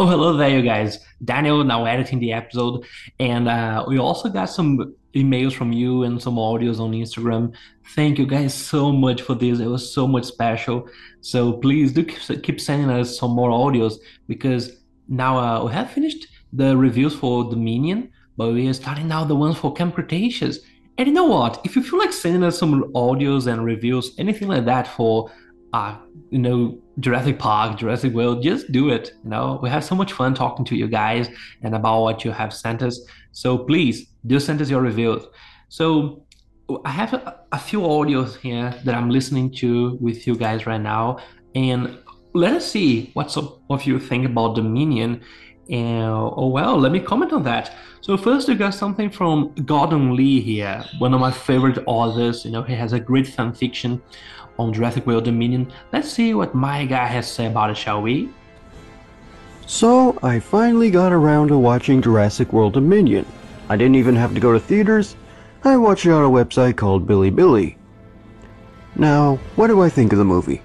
Oh, hello there, you guys. Daniel now editing the episode, and uh, we also got some emails from you and some audios on Instagram. Thank you guys so much for this. It was so much special. So please do keep, sending us some more audios because now uh, we have finished the reviews for Dominion, but we are starting now the ones for Camp Cretaceous. And you know what? If you feel like sending us some audios and reviews, anything like that for uh, you know, Jurassic Park, Jurassic World, just do it. You know, we have so much fun talking to you guys and about what you have sent us. So please do send us your reviews. So I have a, a few audios here that I'm listening to with you guys right now, and let us see what some of you think about Dominion. And oh well, let me comment on that. So first, we got something from Gordon Lee here, one of my favorite authors. You know, he has a great fan fiction on Jurassic World Dominion. Let's see what my guy has to say about it, shall we? So, I finally got around to watching Jurassic World Dominion. I didn't even have to go to theaters. I watched it on a website called Bilibili. Now, what do I think of the movie?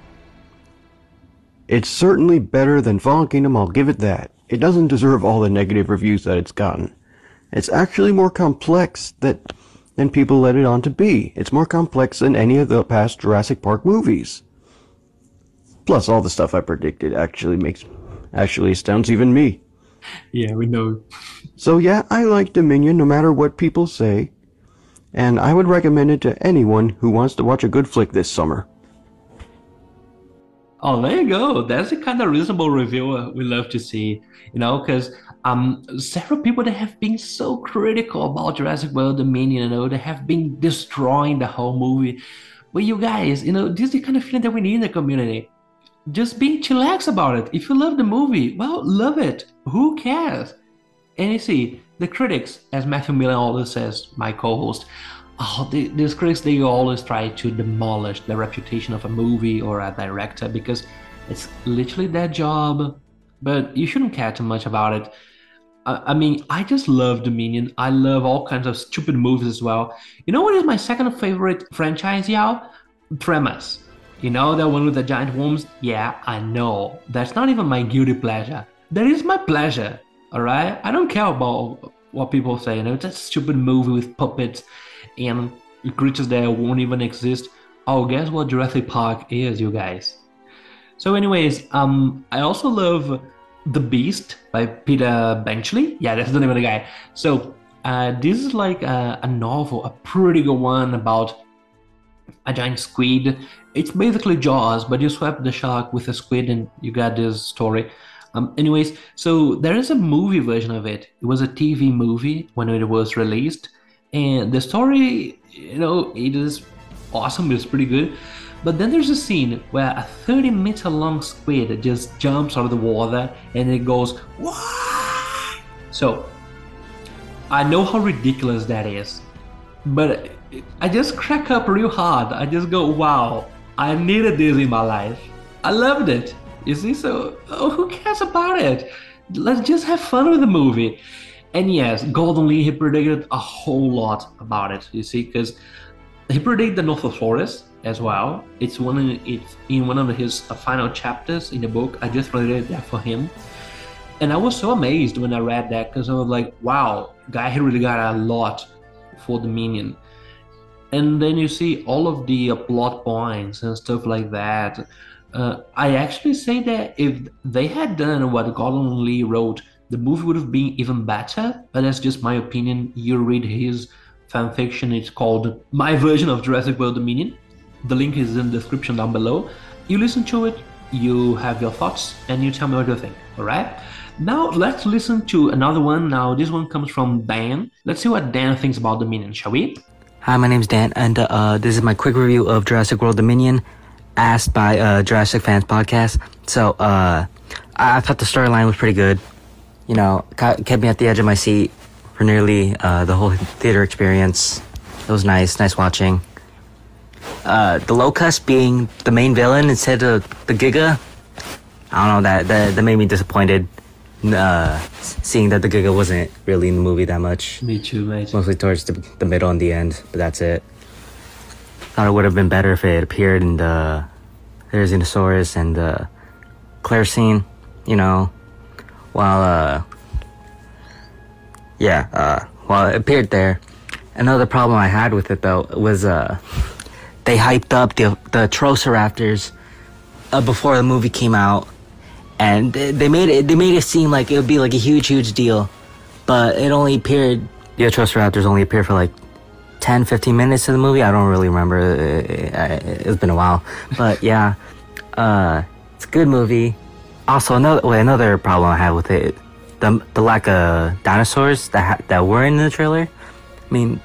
It's certainly better than Fallen Kingdom, I'll give it that. It doesn't deserve all the negative reviews that it's gotten. It's actually more complex that than people let it on to be. It's more complex than any of the past Jurassic Park movies. Plus, all the stuff I predicted actually makes actually astounds even me. Yeah, we know. so yeah, I like Dominion no matter what people say, and I would recommend it to anyone who wants to watch a good flick this summer. Oh, there you go. That's the kind of reasonable review we love to see, you know, because um, several people that have been so critical about Jurassic World Dominion, you know, they have been destroying the whole movie. But you guys, you know, this is the kind of feeling that we need in the community. Just being chillax about it. If you love the movie, well, love it. Who cares? And you see, the critics, as Matthew Miller always says, my co-host, oh, the, these critics, they always try to demolish the reputation of a movie or a director because it's literally their job. But you shouldn't care too much about it I mean, I just love Dominion. I love all kinds of stupid movies as well. You know what is my second favorite franchise, Yao? Tremors. You know that one with the giant worms? Yeah, I know. That's not even my guilty pleasure. That is my pleasure. Alright? I don't care about what people say. You know, it's a stupid movie with puppets and creatures that won't even exist. Oh, guess what Jurassic Park is, you guys? So, anyways, um, I also love the Beast by Peter Benchley. Yeah, that's the name of the guy. So uh, this is like a, a, novel, a pretty good one about a giant squid. It's basically Jaws, but you swap the shark with a squid and you got this story. Um, anyways, so there is a movie version of it. It was a TV movie when it was released, and the story, you know, it is awesome. It's pretty good. But then there's a scene where a 30 meter long squid just jumps out of the water and it goes, Wah! So, I know how ridiculous that is, but I just crack up real hard. I just go, wow, I needed this in my life. I loved it. You see, so oh, who cares about it? Let's just have fun with the movie. And yes, Gordon Lee, he predicted a whole lot about it, you see, because he predicted the Nothosaurus, as well. It's one in, it's in one of his final chapters in the book. I just read that for him, and I was so amazed when I read that because I was like, "Wow, guy he really got a lot for Dominion." And then you see all of the uh, plot points and stuff like that. Uh, I actually say that if they had done what Gordon Lee wrote, the movie would have been even better. But that's just my opinion. You read his fan fiction; it's called My Version of Jurassic World Dominion the link is in the description down below. You listen to it, you have your thoughts, and you tell me what you think. All right. Now let's listen to another one. Now this one comes from Dan. Let's see what Dan thinks about Dominion, shall we? Hi, my name's Dan, and uh, this is my quick review of Jurassic World Dominion, asked by uh, Jurassic Fans Podcast. So uh, I thought the storyline was pretty good. You know, kept me at the edge of my seat for nearly uh, the whole theater experience. It was nice, nice watching uh, the locust being the main villain instead of the Giga. I don't know that that, that made me disappointed. Uh, seeing that the Giga wasn't really in the movie that much. Me too, mate. Mostly towards the, the middle and the end, but that's it. Thought it would have been better if it appeared in the Therizinosaurus and the Claire scene. You know, while uh yeah uh while it appeared there. Another problem I had with it though was uh they hyped up the the Atrociraptors uh, before the movie came out, and they made it they made it seem like it would be like a huge huge deal, but it only appeared the Atrociraptors only appeared for like 10 15 minutes of the movie. I don't really remember. It, has been a while, but yeah, uh, it's a good movie. Also, another wait, another problem I have with it, the the lack of dinosaurs that ha- that were in the trailer. I mean,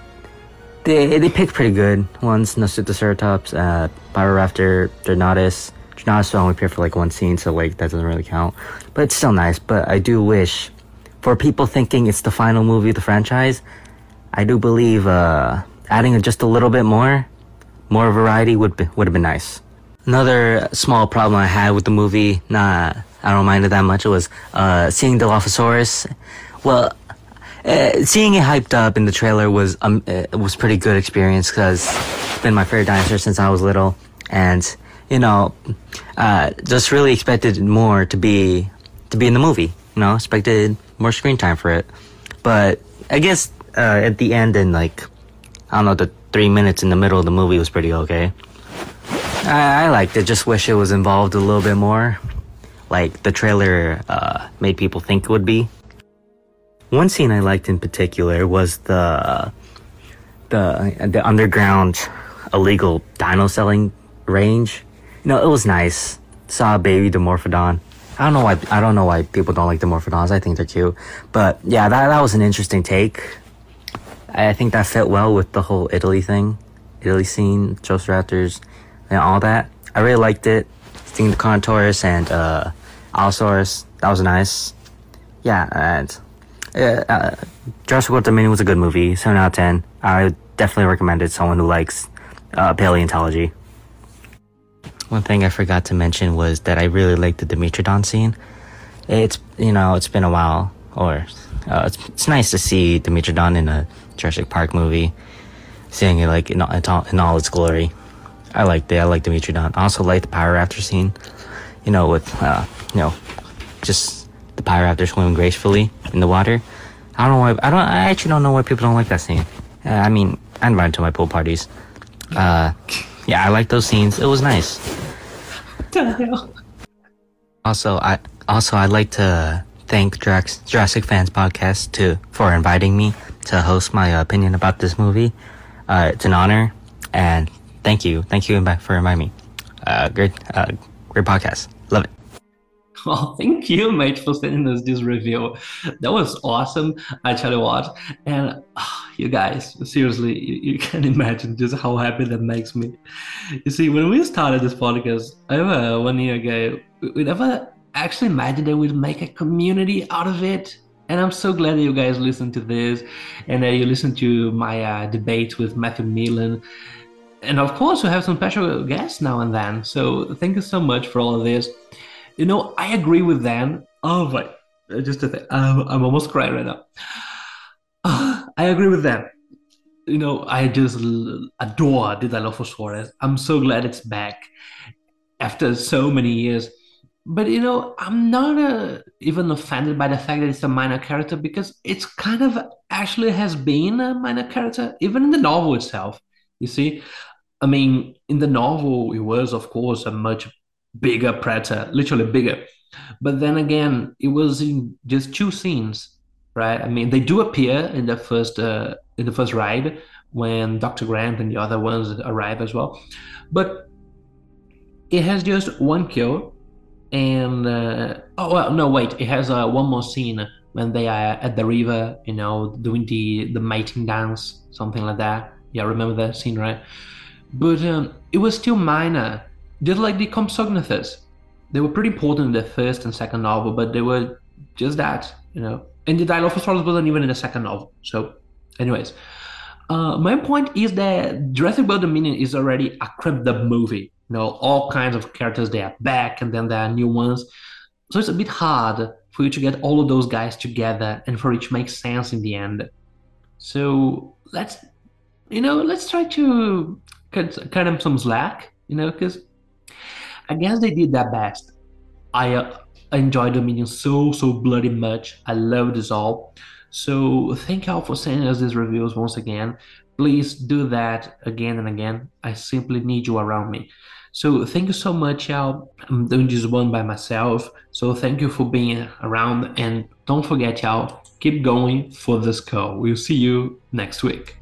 they they picked pretty good ones. Nasutoceratops, uh, Pyroraptor. Dreadnoughtus only appeared for like one scene, so like that doesn't really count. But it's still nice. But I do wish, for people thinking it's the final movie of the franchise, I do believe uh, adding just a little bit more, more variety would be, would have been nice. Another small problem I had with the movie, nah, I don't mind it that much. It was uh, seeing Dilophosaurus. Well, uh, seeing it hyped up in the trailer was um, it was pretty good experience because it's been my favorite dinosaur since I was little, and you know, uh, just really expected more to be to be in the movie. You know, expected more screen time for it, but I guess uh, at the end and like I don't know the three minutes in the middle of the movie was pretty okay. I, I liked it. Just wish it was involved a little bit more, like the trailer uh, made people think it would be. One scene I liked in particular was the the the underground illegal dino selling range. You know, it was nice. Saw a baby Dimorphodon. I don't know why I don't know why people don't like Dimorphodons. I think they're cute. But yeah, that that was an interesting take. I think that fit well with the whole Italy thing. Italy scene, Raptors, and all that. I really liked it. Seeing the Carnotaurus and uh Allosaurus, that was nice. Yeah, and uh, uh, Jurassic World Dominion was a good movie. Seven out of ten. I definitely recommend it. Someone who likes uh, paleontology. One thing I forgot to mention was that I really liked the Dimetrodon scene. It's you know it's been a while, or uh, it's it's nice to see Dimetrodon in a Jurassic Park movie, seeing it like in, all, in all its glory. I liked it. I liked Dimetrodon. I also liked the Pyroraptor scene. You know, with uh, you know, just the Pyroraptor swimming gracefully in the water. I don't know why. I don't. I actually don't know why people don't like that scene. Uh, I mean, I invite to my pool parties. Uh, yeah, I like those scenes. It was nice. Also, I also I'd like to thank Jurassic Fans Podcast to for inviting me to host my opinion about this movie. Uh, it's an honor, and thank you, thank you for inviting me. Uh, great, uh, great podcast. Love it. Well, thank you, mate, for sending us this review. That was awesome. I tell you what, and uh, you guys, seriously, you, you, can imagine just how happy that makes me. You see, when we started this podcast over one year ago, we never actually imagined that we'd make a community out of it. And I'm so glad that you guys listened to this and that you listened to my uh, debates with Matthew Millen. And of course, we have some special guests now and then. So thank you so much for all of this. You know, I agree with Dan. Oh, my, just a thing. I'm, I'm almost crying right now. Uh, I agree with them. You know, I just adore the Dilophosaurus. I'm so glad it's back after so many years. But you know, I'm not uh, even offended by the fact that it's a minor character because it's kind of actually has been a minor character, even in the novel itself. You see, I mean, in the novel, it was, of course, a much bigger predator, literally bigger. But then again, it was in just two scenes, right? I mean, they do appear in the first uh, in the first ride when Dr. Grant and the other ones arrive as well, but it has just one kill, and uh, oh well, no, wait, it has uh, one more scene when they are at the river, you know, doing the the mating dance, something like that. Yeah, remember that scene, right? But um, it was still minor just like the Compsognathus. They were pretty important in the first and second novel, but they were just that, you know. And the Dilophosaurus wasn't even in the second novel. So, anyways, uh, my point is that Jurassic World Dominion is already a crimped up movie. You know, all kinds of characters they are back, and then there are new ones. So it's a bit hard for you to get all of those guys together and for it to make sense in the end. So let's, you know, let's try to cut, cut them some slack, you know, because I guess they did their best. I uh, enjoy Dominion so so bloody much. I love this all. So thank y'all for sending us these reviews once again. Please do that again and again. I simply need you around me. So thank you so much, y'all. I'm doing this one by myself. So thank you for being around and don't forget, y'all, keep going for the skull. We'll see you next week.